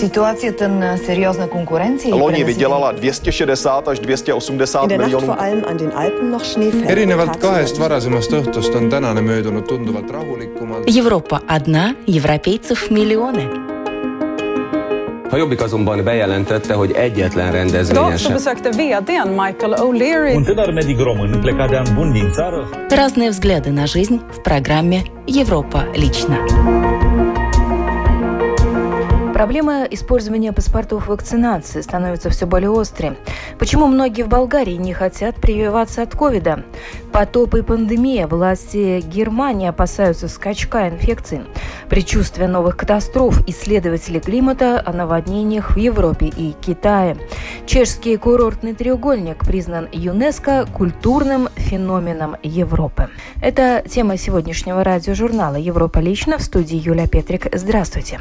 Ситуацията на сериозна конкуренция. Loni vydělala 260 až 280 miljonů. erinevalt kahest varasemast õhtust on tänane möödunud tunduvalt rahulikumalt. Европа одна, европейцев миллионы. A Jobbik azonban bejelentette, hogy egyetlen rendezvényen sem vdn Michael O'Leary bun din țară Разные взгляды на жизнь в программе «Европа лично». Проблема использования паспортов вакцинации становится все более острой. Почему многие в Болгарии не хотят прививаться от ковида? Потоп и пандемия. Власти Германии опасаются скачка инфекций. Предчувствие новых катастроф. Исследователи климата о наводнениях в Европе и Китае. Чешский курортный треугольник признан ЮНЕСКО культурным феноменом Европы. Это тема сегодняшнего радиожурнала «Европа лично» в студии Юлия Петрик. Здравствуйте.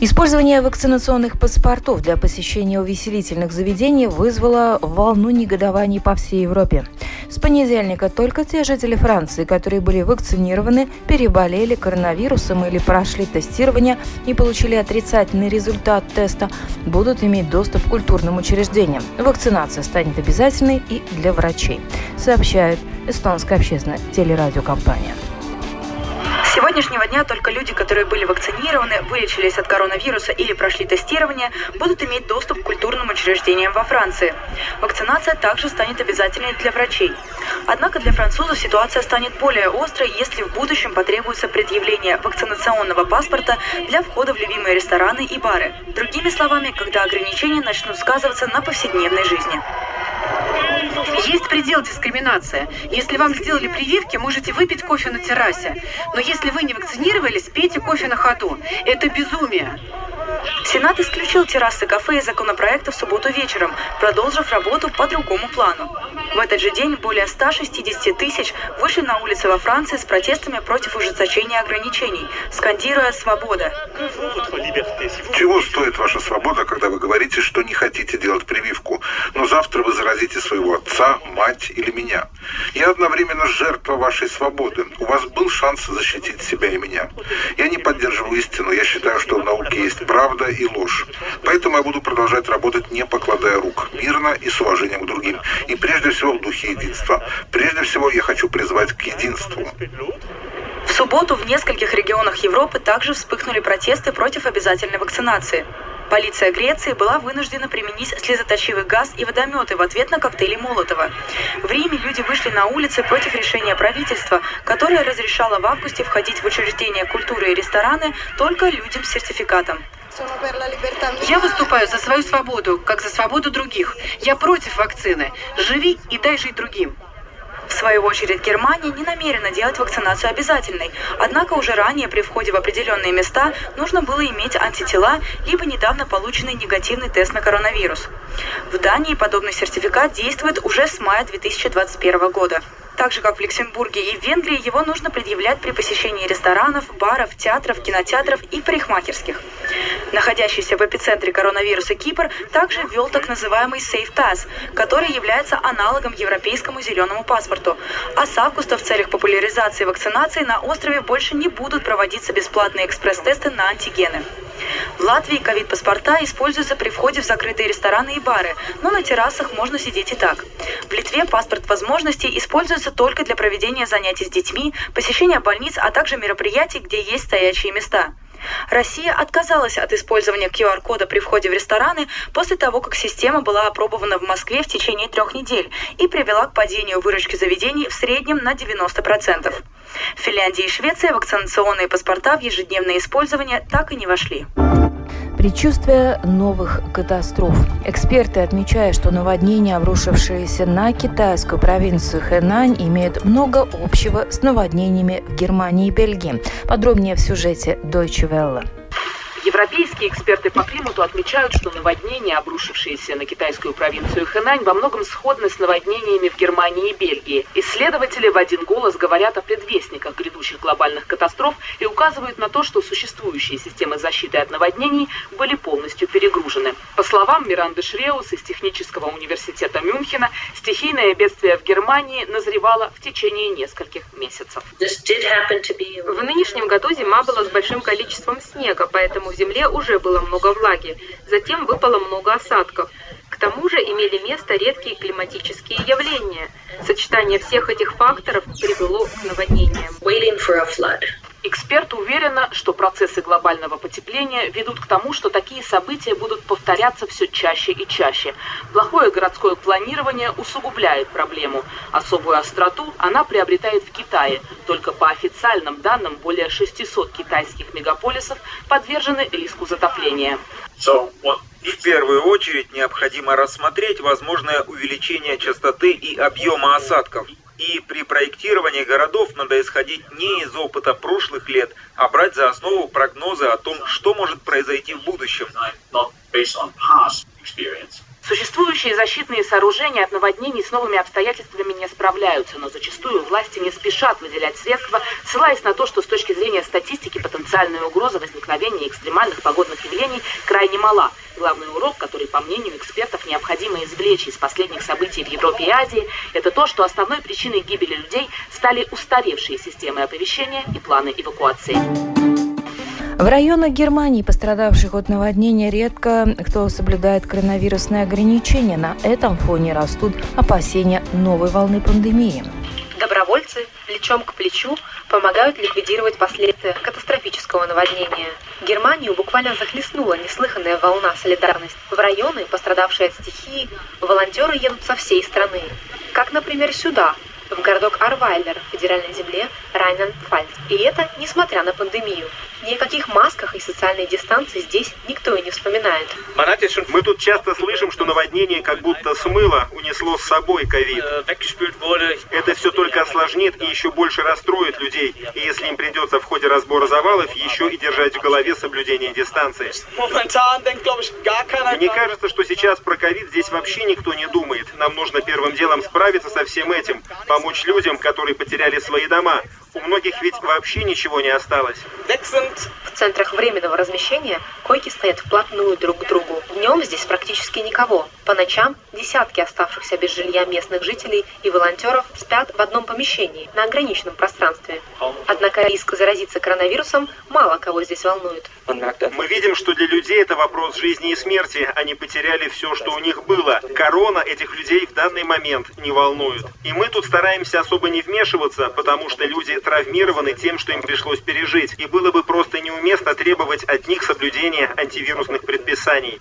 Использование вакцинационных паспортов для посещения увеселительных заведений вызвало волну негодований по всей Европе. С понедельника только те жители Франции, которые были вакцинированы, переболели коронавирусом или прошли тестирование и получили отрицательный результат теста, будут иметь доступ к культурным учреждениям. Вакцинация станет обязательной и для врачей, сообщает эстонская общественная телерадиокомпания. Сегодняшнего дня только люди, которые были вакцинированы, вылечились от коронавируса или прошли тестирование, будут иметь доступ к культурным учреждениям во Франции. Вакцинация также станет обязательной для врачей. Однако для французов ситуация станет более острой, если в будущем потребуется предъявление вакцинационного паспорта для входа в любимые рестораны и бары. Другими словами, когда ограничения начнут сказываться на повседневной жизни. Есть предел дискриминации. Если вам сделали прививки, можете выпить кофе на террасе. Но если вы не вакцинировались, пейте кофе на ходу. Это безумие. Сенат исключил террасы кафе из законопроекта в субботу вечером, продолжив работу по другому плану. В этот же день более 160 тысяч вышли на улицы во Франции с протестами против ужесточения ограничений, скандируя «Свобода». Чего стоит ваша свобода, когда вы говорите, что не хотите делать прививку, но завтра вы заразите своего отца, мать или меня? Я одновременно жертва вашей свободы. У вас был шанс защитить себя и меня. Я не поддерживаю истину. Я считаю, что в науке есть правда и ложь. Поэтому я буду продолжать работать, не покладая рук, мирно и с уважением к другим. И прежде всего в духе единства. Прежде всего я хочу призвать к единству. В субботу в нескольких регионах Европы также вспыхнули протесты против обязательной вакцинации. Полиция Греции была вынуждена применить слезоточивый газ и водометы в ответ на коктейли Молотова. В Риме люди вышли на улицы против решения правительства, которое разрешало в августе входить в учреждения культуры и рестораны только людям с сертификатом. Я выступаю за свою свободу, как за свободу других. Я против вакцины. Живи и дай жить другим. В свою очередь, Германия не намерена делать вакцинацию обязательной. Однако уже ранее при входе в определенные места нужно было иметь антитела, либо недавно полученный негативный тест на коронавирус. В Дании подобный сертификат действует уже с мая 2021 года. Так же, как в Люксембурге и в Венгрии, его нужно предъявлять при посещении ресторанов, баров, театров, кинотеатров и парикмахерских. Находящийся в эпицентре коронавируса Кипр также ввел так называемый Safe Pass, который является аналогом европейскому зеленому паспорту. А с августа в целях популяризации вакцинации на острове больше не будут проводиться бесплатные экспресс-тесты на антигены. В Латвии ковид-паспорта используются при входе в закрытые рестораны и бары, но на террасах можно сидеть и так. В Литве паспорт возможностей используется только для проведения занятий с детьми, посещения больниц, а также мероприятий, где есть стоячие места. Россия отказалась от использования QR-кода при входе в рестораны после того, как система была опробована в Москве в течение трех недель и привела к падению выручки заведений в среднем на 90%. В Финляндии и Швеции вакцинационные паспорта в ежедневное использование так и не вошли. Предчувствие новых катастроф. Эксперты отмечают, что наводнения, обрушившиеся на китайскую провинцию Хэнань, имеют много общего с наводнениями в Германии и Бельгии. Подробнее в сюжете Deutsche Welle. Европейские эксперты по климату отмечают, что наводнения, обрушившиеся на китайскую провинцию Хэнань, во многом сходны с наводнениями в Германии и Бельгии. Исследователи в один голос говорят о предвестниках грядущих глобальных катастроф и указывают на то, что существующие системы защиты от наводнений были полностью перегружены. По словам Миранды Шреус из Технического университета Мюнхена, стихийное бедствие в Германии назревало в течение нескольких месяцев. В нынешнем году зима была с большим количеством снега, поэтому земле уже было много влаги. Затем выпало много осадков. К тому же имели место редкие климатические явления. Сочетание всех этих факторов привело к наводнениям. Эксперты уверены, что процессы глобального потепления ведут к тому, что такие события будут повторяться все чаще и чаще. Плохое городское планирование усугубляет проблему. Особую остроту она приобретает в Китае. Только по официальным данным более 600 китайских мегаполисов подвержены риску затопления. В первую очередь необходимо рассмотреть возможное увеличение частоты и объема осадков. И при проектировании городов надо исходить не из опыта прошлых лет, а брать за основу прогнозы о том, что может произойти в будущем. Существующие защитные сооружения от наводнений с новыми обстоятельствами не справляются, но зачастую власти не спешат выделять средства, ссылаясь на то, что с точки зрения статистики потенциальная угроза возникновения экстремальных погодных явлений крайне мала. Главный урок, который, по мнению экспертов, необходимо извлечь из последних событий в Европе и Азии, это то, что основной причиной гибели людей стали устаревшие системы оповещения и планы эвакуации. В районах Германии, пострадавших от наводнения, редко кто соблюдает коронавирусные ограничения. На этом фоне растут опасения новой волны пандемии. Добровольцы плечом к плечу помогают ликвидировать последствия катастрофического наводнения. Германию буквально захлестнула неслыханная волна солидарности. В районы, пострадавшие от стихии, волонтеры едут со всей страны. Как, например, сюда, в городок Арвайлер, федеральной земле Райнланд-Пфальц. И это несмотря на пандемию. Ни о каких масках и социальной дистанции здесь никто и не вспоминает. Мы тут часто слышим, что наводнение как будто смыло, унесло с собой ковид. Это все только осложнит и еще больше расстроит людей. И если им придется в ходе разбора завалов еще и держать в голове соблюдение дистанции. Мне кажется, что сейчас про ковид здесь вообще никто не думает. Нам нужно первым делом справиться со всем этим, помочь людям, которые потеряли свои дома. У многих ведь вообще ничего не осталось. В центрах временного размещения койки стоят вплотную друг к другу. Днем здесь практически никого. По ночам десятки оставшихся без жилья местных жителей и волонтеров спят в одном помещении на ограниченном пространстве. Однако риск заразиться коронавирусом мало кого здесь волнует. Мы видим, что для людей это вопрос жизни и смерти. Они потеряли все, что у них было. Корона этих людей в данный момент не волнует. И мы тут стараемся особо не вмешиваться, потому что люди травмированы тем, что им пришлось пережить. И было бы просто неуместно требовать от них соблюдения антивирусных предписаний.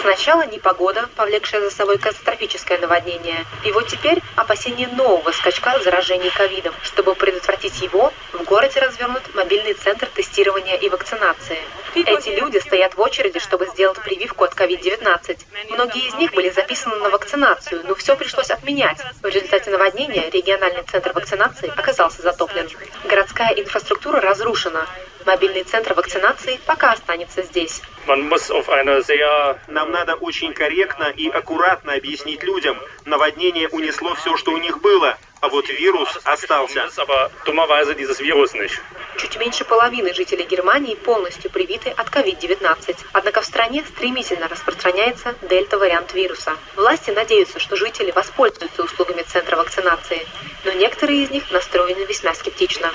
Сначала непогода, повлекшая за собой катастрофическое наводнение. И вот теперь опасение нового скачка заражений ковидом. Чтобы предотвратить его, в городе развернут мобильный центр тестирования и вакцинации. Эти люди стоят в очереди, чтобы сделать прививку от COVID-19. Многие из них были записаны на вакцинацию, но все пришлось отменять. В результате наводнения региональный центр вакцинации оказался затоплен. Городская инфраструктура разрушена. Мобильный центр вакцинации пока останется здесь. Нам надо очень корректно и аккуратно объяснить людям. Наводнение унесло все, что у них было, а вот вирус остался. Чуть меньше половины жителей Германии полностью привиты от COVID-19. Однако в стране стремительно распространяется дельта-вариант вируса. Власти надеются, что жители воспользуются услугами центра вакцинации, но некоторые из них настроены весьма скептично.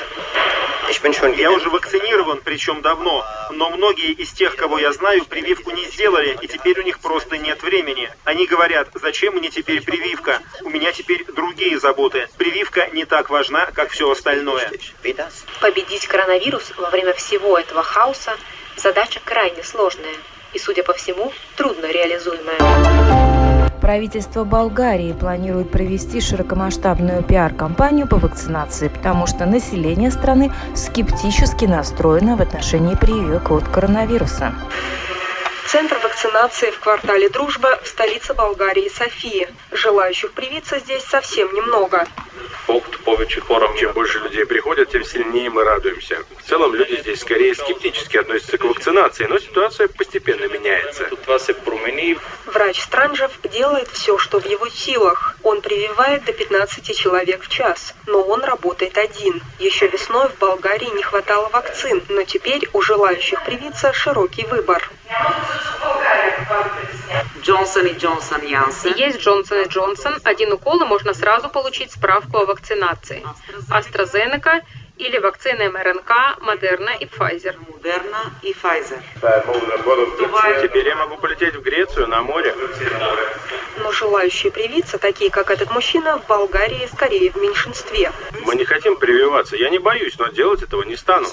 Я уже вакцинирован, причем давно, но многие из тех, кого я знаю, прививку не сделали, и теперь у них просто нет времени. Они говорят, зачем мне теперь прививка? У меня теперь другие заботы. Прививка не так важна, как все остальное. Победить коронавирус во время всего этого хаоса – задача крайне сложная и, судя по всему, трудно реализуемая. Правительство Болгарии планирует провести широкомасштабную пиар-кампанию по вакцинации, потому что население страны скептически настроено в отношении прививок от коронавируса. Центр вакцинации в квартале Дружба в столице Болгарии София. Желающих привиться здесь совсем немного. Чем больше людей приходят, тем сильнее мы радуемся. В целом люди здесь скорее скептически относятся к вакцинации, но ситуация постепенно меняется. Врач Странжев делает все, что в его силах. Он прививает до 15 человек в час, но он работает один. Еще весной в Болгарии не хватало вакцин, но теперь у желающих привиться широкий выбор. Джонсон и Джонсон Янсен. Есть Джонсон и Джонсон. Один укол, и можно сразу получить справку о вакцинации. AstraZeneca или вакцины МРНК, Модерна и Pfizer. Модерна и Pfizer. Теперь я могу полететь в Грецию на море. Но желающие привиться, такие как этот мужчина, в Болгарии скорее в меньшинстве. Мы не хотим прививаться. Я не боюсь, но делать этого не стану.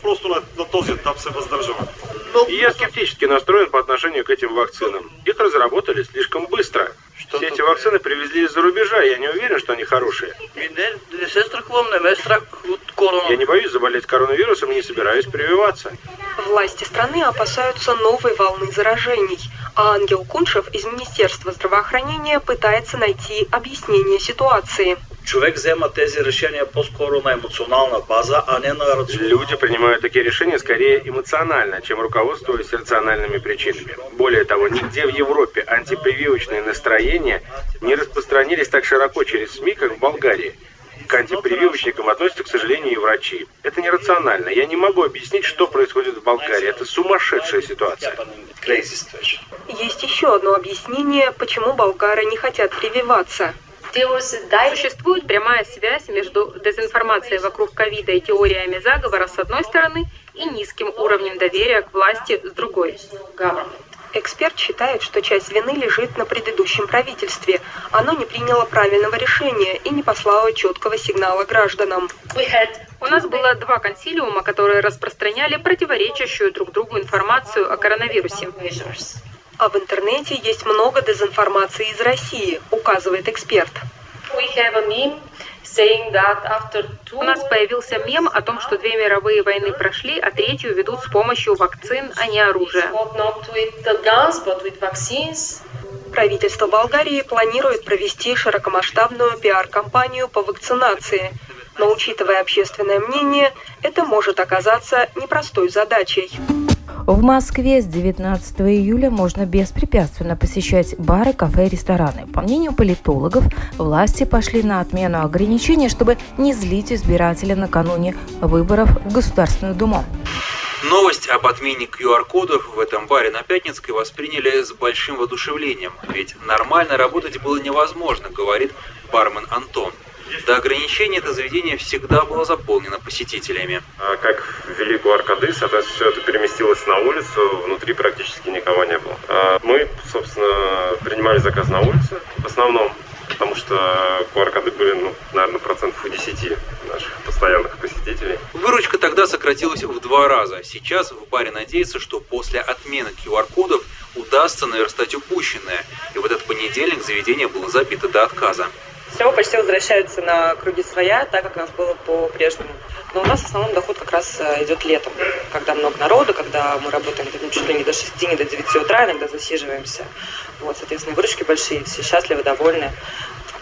просто на, на този етап се въздържам. И я скептически настроен по отношению к этим вакцинам. Их разработали слишком быстро. Все эти вакцины привезли из-за рубежа, я не уверен, что они хорошие. Я не боюсь заболеть коронавирусом и не собираюсь прививаться. Власти страны опасаются новой волны заражений, а Ангел Куншев из Министерства здравоохранения пытается найти объяснение ситуации. Човек взема тези решения по-скоро на емоционална база, а не на рационална. Люди принимают такие решения скорее эмоционально, чем руководствуясь рациональными причинами. Более того, нигде в Европе антипрививочные настроения не распространились так широко через СМИ, как в Болгарии. К антипрививочникам относятся, к сожалению, и врачи. Это нерационально. Я не могу объяснить, что происходит в Болгарии. Это сумасшедшая ситуация. Есть еще одно объяснение, почему болгары не хотят прививаться. Существует прямая связь между дезинформацией вокруг ковида и теориями заговора с одной стороны и низким уровнем доверия к власти с другой. Эксперт считает, что часть вины лежит на предыдущем правительстве. Оно не приняло правильного решения и не послало четкого сигнала гражданам. У нас было два консилиума, которые распространяли противоречащую друг другу информацию о коронавирусе. А в интернете есть много дезинформации из России, указывает эксперт. У нас появился мем о том, что две мировые войны прошли, а третью ведут с помощью вакцин, а не оружия. Правительство Болгарии планирует провести широкомасштабную пиар-кампанию по вакцинации. Но учитывая общественное мнение, это может оказаться непростой задачей. В Москве с 19 июля можно беспрепятственно посещать бары, кафе и рестораны. По мнению политологов, власти пошли на отмену ограничений, чтобы не злить избирателя накануне выборов в Государственную Думу. Новость об отмене QR-кодов в этом баре на Пятницкой восприняли с большим воодушевлением, ведь нормально работать было невозможно, говорит бармен Антон. До ограничения это заведение всегда было заполнено посетителями. А как ввели QR-коды, соответственно, все это переместилось на улицу, внутри практически никого не было. А мы, собственно, принимали заказ на улице в основном, потому что QR-коды были, ну, наверное, процентов у 10 наших постоянных посетителей. Выручка тогда сократилась в два раза. Сейчас в баре надеются, что после отмены QR-кодов удастся наверстать упущенное. И в этот понедельник заведение было забито до отказа все почти возвращаются на круги своя, так как у нас было по-прежнему. Но у нас в основном доход как раз э, идет летом, когда много народу, когда мы работаем ну, чуть ли не до 6, не до 9 утра, иногда засиживаемся. Вот, соответственно, выручки большие, все счастливы, довольны.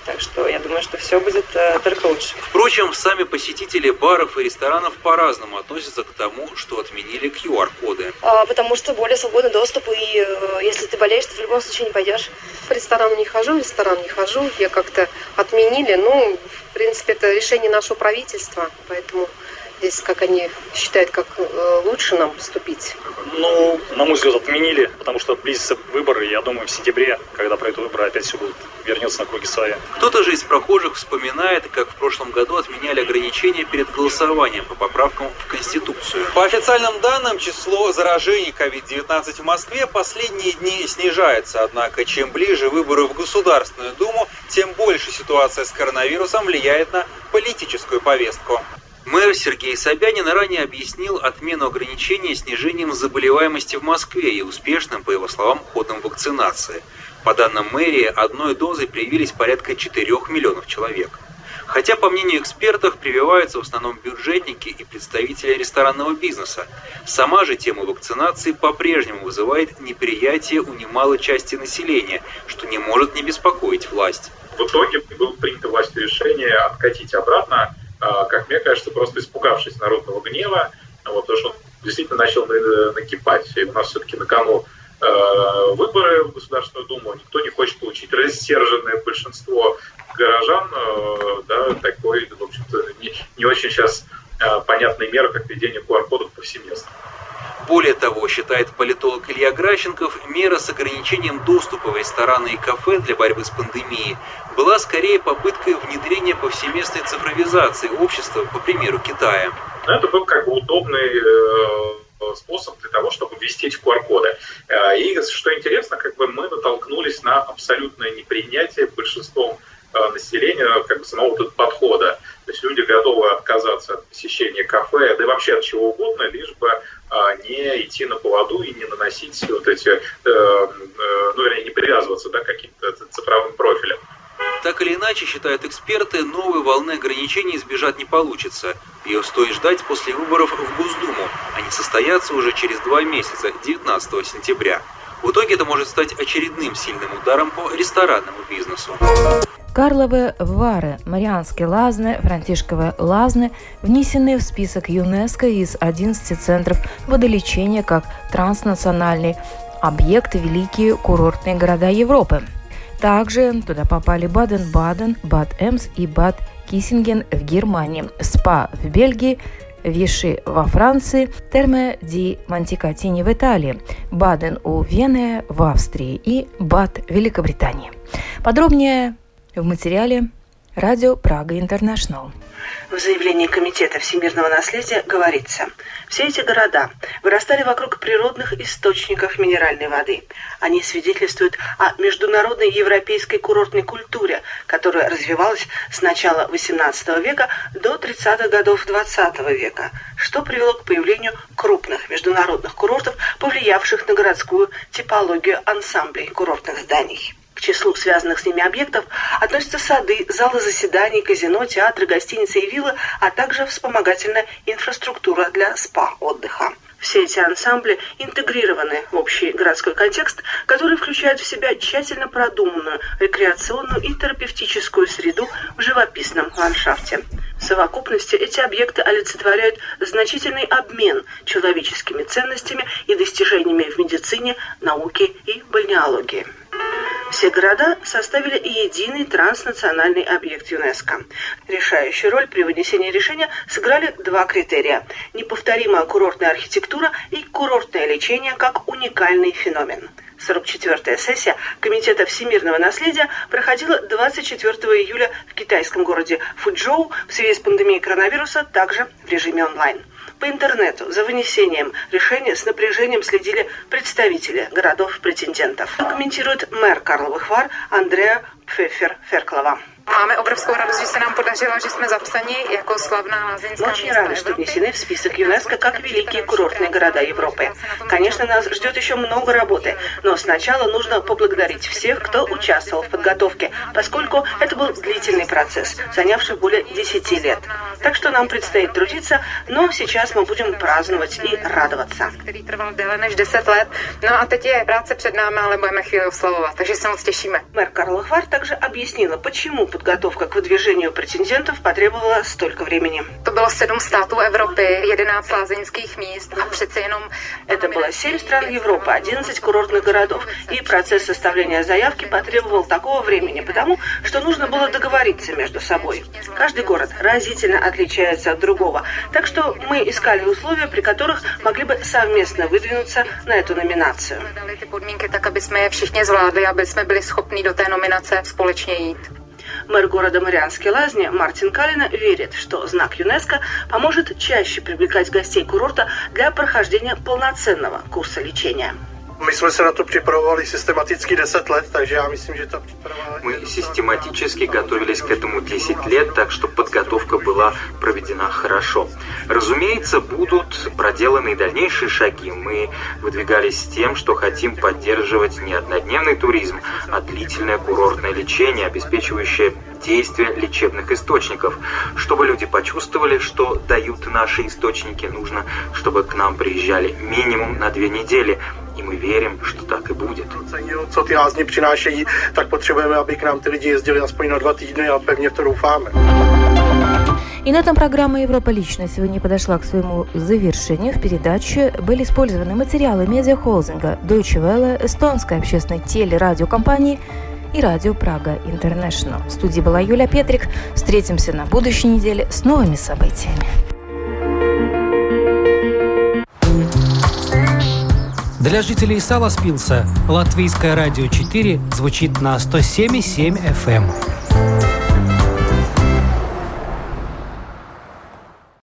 Так что я думаю, что все будет э, только лучше. Впрочем, сами посетители баров и ресторанов по-разному относятся к тому, что отменили QR-коды. А, потому что более свободный доступ, и э, если ты болеешь, ты в любом случае не пойдешь. В ресторан не хожу, в ресторан не хожу. Я как-то отменили. Ну, в принципе, это решение нашего правительства, поэтому здесь, как они считают, как э, лучше нам поступить? Ну, на мой взгляд, отменили, потому что близятся выборы. Я думаю, в сентябре, когда пройдут выборы, опять все будет вернется на круги своя. Кто-то же из прохожих вспоминает, как в прошлом году отменяли ограничения перед голосованием по поправкам в Конституцию. По официальным данным, число заражений COVID-19 в Москве последние дни снижается. Однако, чем ближе выборы в Государственную Думу, тем больше ситуация с коронавирусом влияет на политическую повестку. Мэр Сергей Собянин ранее объяснил отмену ограничений снижением заболеваемости в Москве и успешным, по его словам, ходом вакцинации. По данным мэрии, одной дозой привились порядка 4 миллионов человек. Хотя, по мнению экспертов, прививаются в основном бюджетники и представители ресторанного бизнеса. Сама же тема вакцинации по-прежнему вызывает неприятие у немалой части населения, что не может не беспокоить власть. В итоге было принято властью решение откатить обратно как мне кажется, просто испугавшись народного гнева, вот, потому что он действительно начал накипать. И у нас все-таки на кону э, выборы в Государственную Думу, никто не хочет получить рассерженное большинство горожан, э, да, такой, в общем-то, не, не очень сейчас понятной меры, как введение QR-кодов повсеместно. Более того, считает политолог Илья Гращенков, мера с ограничением доступа в рестораны и кафе для борьбы с пандемией была скорее попыткой внедрения повсеместной цифровизации общества, по примеру Китая. Это был как бы удобный э, способ для того, чтобы ввести эти QR-коды. Э, и что интересно, как бы мы натолкнулись на абсолютное непринятие большинством населения как бы самого этого подхода. То есть люди готовы отказаться от посещения кафе, да и вообще от чего угодно, лишь бы а не идти на поводу и не наносить вот эти, э, э, ну, или не привязываться да, к каким-то цифровым профилям. Так или иначе, считают эксперты, новой волны ограничений избежать не получится. Ее стоит ждать после выборов в Госдуму. Они состоятся уже через два месяца, 19 сентября. В итоге это может стать очередным сильным ударом по ресторанному бизнесу. Карловы Вары, Марианские лазны, Франтишковые лазны внесены в список ЮНЕСКО из 11 центров водолечения как транснациональный объект «Великие курортные города Европы». Также туда попали Баден-Баден, Бад-Эмс и Бад-Киссинген в Германии, СПА в Бельгии, Виши во Франции, Терме ди Мантикатини в Италии, Баден у Вены в Австрии и Бад в Великобритании. Подробнее в материале «Радио Прага Интернешнл». В заявлении Комитета всемирного наследия говорится, все эти города вырастали вокруг природных источников минеральной воды. Они свидетельствуют о международной европейской курортной культуре, которая развивалась с начала XVIII века до 30-х годов XX века, что привело к появлению крупных международных курортов, повлиявших на городскую типологию ансамблей курортных зданий числу связанных с ними объектов относятся сады, залы заседаний, казино, театры, гостиницы и виллы, а также вспомогательная инфраструктура для спа-отдыха. Все эти ансамбли интегрированы в общий городской контекст, который включает в себя тщательно продуманную рекреационную и терапевтическую среду в живописном ландшафте. В совокупности эти объекты олицетворяют значительный обмен человеческими ценностями и достижениями в медицине, науке и бальнеологии. Все города составили единый транснациональный объект ЮНЕСКО. Решающую роль при вынесении решения сыграли два критерия – неповторимая курортная архитектура и курортное лечение как уникальный феномен. 44-я сессия Комитета всемирного наследия проходила 24 июля в китайском городе Фуджоу в связи с пандемией коронавируса, также в режиме онлайн. По интернету за вынесением решения с напряжением следили представители городов-претендентов. Комментирует мэр Карловых Вар Андреа Пфефер-Ферклова. Máme obrovskou radost, že se nám podařilo, že jsme zapsaní jako slavná lázeňská Мы очень рады, что внесены в список ЮНЕСКО как великие курортные города Европы. Конечно, нас ждет еще много работы, но сначала нужно поблагодарить всех, кто участвовал в подготовке, поскольку это был длительный процесс, занявший более 10 лет. Так что нам предстоит трудиться, но сейчас мы будем праздновать и радоваться. Který trval déle než 10 let. No a teď je práce před námi, ale budeme chvíli oslavovat, takže se moc těšíme. Мэр Карл Хвар также объяснила, почему подготовка к выдвижению претендентов потребовала столько времени. To bylo sedm států Evropy, 11 lázeňských míst a přece jenom... Это было семь стран Европы, 11 курортных городов. И процесс составления заявки потребовал такого времени, потому что нужно было договориться между собой. Каждый город разительно отличается от другого. Так что мы искали условия, при которых могли бы совместно выдвинуться на эту номинацию. Podmínky tak, aby jsme je všichni zvládli, aby jsme byli schopni do té nominace společně jít. Мэр города Марианские лазни Мартин Калина верит, что знак ЮНЕСКО поможет чаще привлекать гостей курорта для прохождения полноценного курса лечения. My jsme se na to připravovali systematicky 10 let, takže já myslím, že ta příprava... Мы систематически готовились к этому 10 лет, так что подготовка была проведена хорошо. Разумеется, будут проделаны дальнейшие шаги. Мы выдвигались с тем, что хотим поддерживать не однодневный туризм, а длительное курортное лечение, обеспечивающее действие лечебных источников. Чтобы люди почувствовали, что дают наши источники, нужно, чтобы к нам приезжали минимум на две недели. И мы верим, что так и будет. Co ty lázně přinášejí, tak potřebujeme, aby k nám ty lidi jezdili aspoň na dva týdny a pevně v to doufáme. И на этом программа «Европа лично» сегодня подошла к своему завершению. В передаче были использованы материалы медиахолдинга Deutsche Welle, эстонской общественной телерадиокомпании и радио Прага Интернешнл. В студии была Юля Петрик. Встретимся на будущей неделе с новыми событиями. Для жителей Саласпилса Латвийское радио 4 звучит на 107,7 FM.